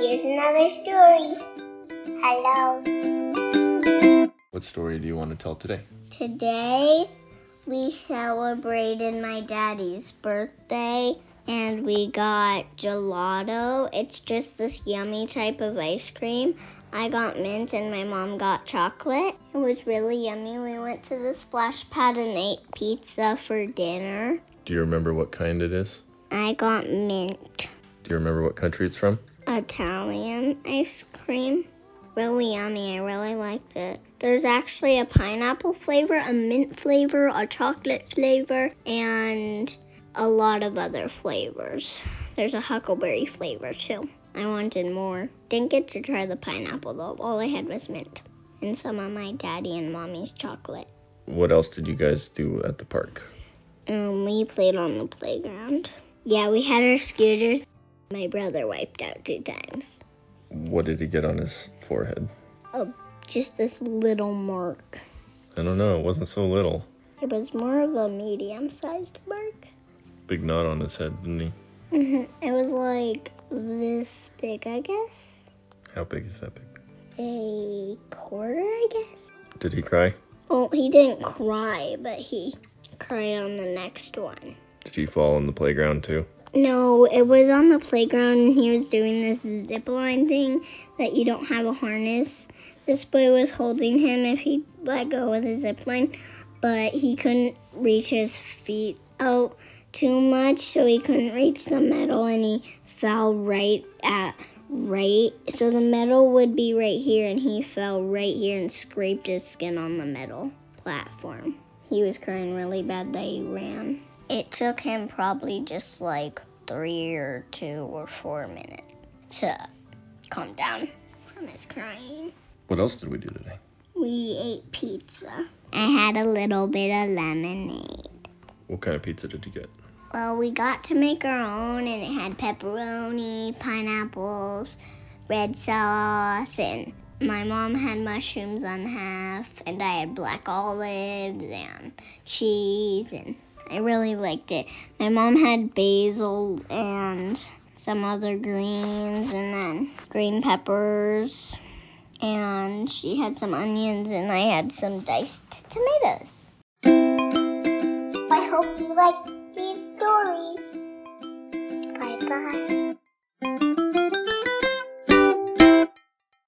Here's another story. Hello. What story do you want to tell today? Today we celebrated my daddy's birthday and we got gelato. It's just this yummy type of ice cream. I got mint and my mom got chocolate. It was really yummy. We went to the splash pad and ate pizza for dinner. Do you remember what kind it is? I got mint. Do you remember what country it's from? Italian ice cream. Really yummy. I really liked it. There's actually a pineapple flavor, a mint flavor, a chocolate flavor, and a lot of other flavors. There's a huckleberry flavor too. I wanted more. Didn't get to try the pineapple though. All I had was mint and some of my daddy and mommy's chocolate. What else did you guys do at the park? Um, we played on the playground. Yeah, we had our scooters. My brother wiped out two times. What did he get on his forehead? Oh, just this little mark. I don't know. It wasn't so little. It was more of a medium-sized mark. Big knot on his head, didn't he? hmm It was like this big, I guess. How big is that big? A quarter, I guess. Did he cry? Well, he didn't cry, but he cried on the next one. Did he fall on the playground too? No, it was on the playground and he was doing this zip line thing that you don't have a harness. This boy was holding him if he let go of the zip line, but he couldn't reach his feet out too much, so he couldn't reach the metal and he fell right at right. So the metal would be right here and he fell right here and scraped his skin on the metal platform. He was crying really bad that he ran. Took him probably just like three or two or four minutes to calm down from his crying. What else did we do today? We ate pizza. I had a little bit of lemonade. What kind of pizza did you get? Well, we got to make our own, and it had pepperoni, pineapples, red sauce, and my mom had mushrooms on half, and I had black olives and cheese, and I really liked it. My mom had basil and some other greens, and then green peppers, and she had some onions, and I had some diced tomatoes. I hope you liked these stories. Bye bye.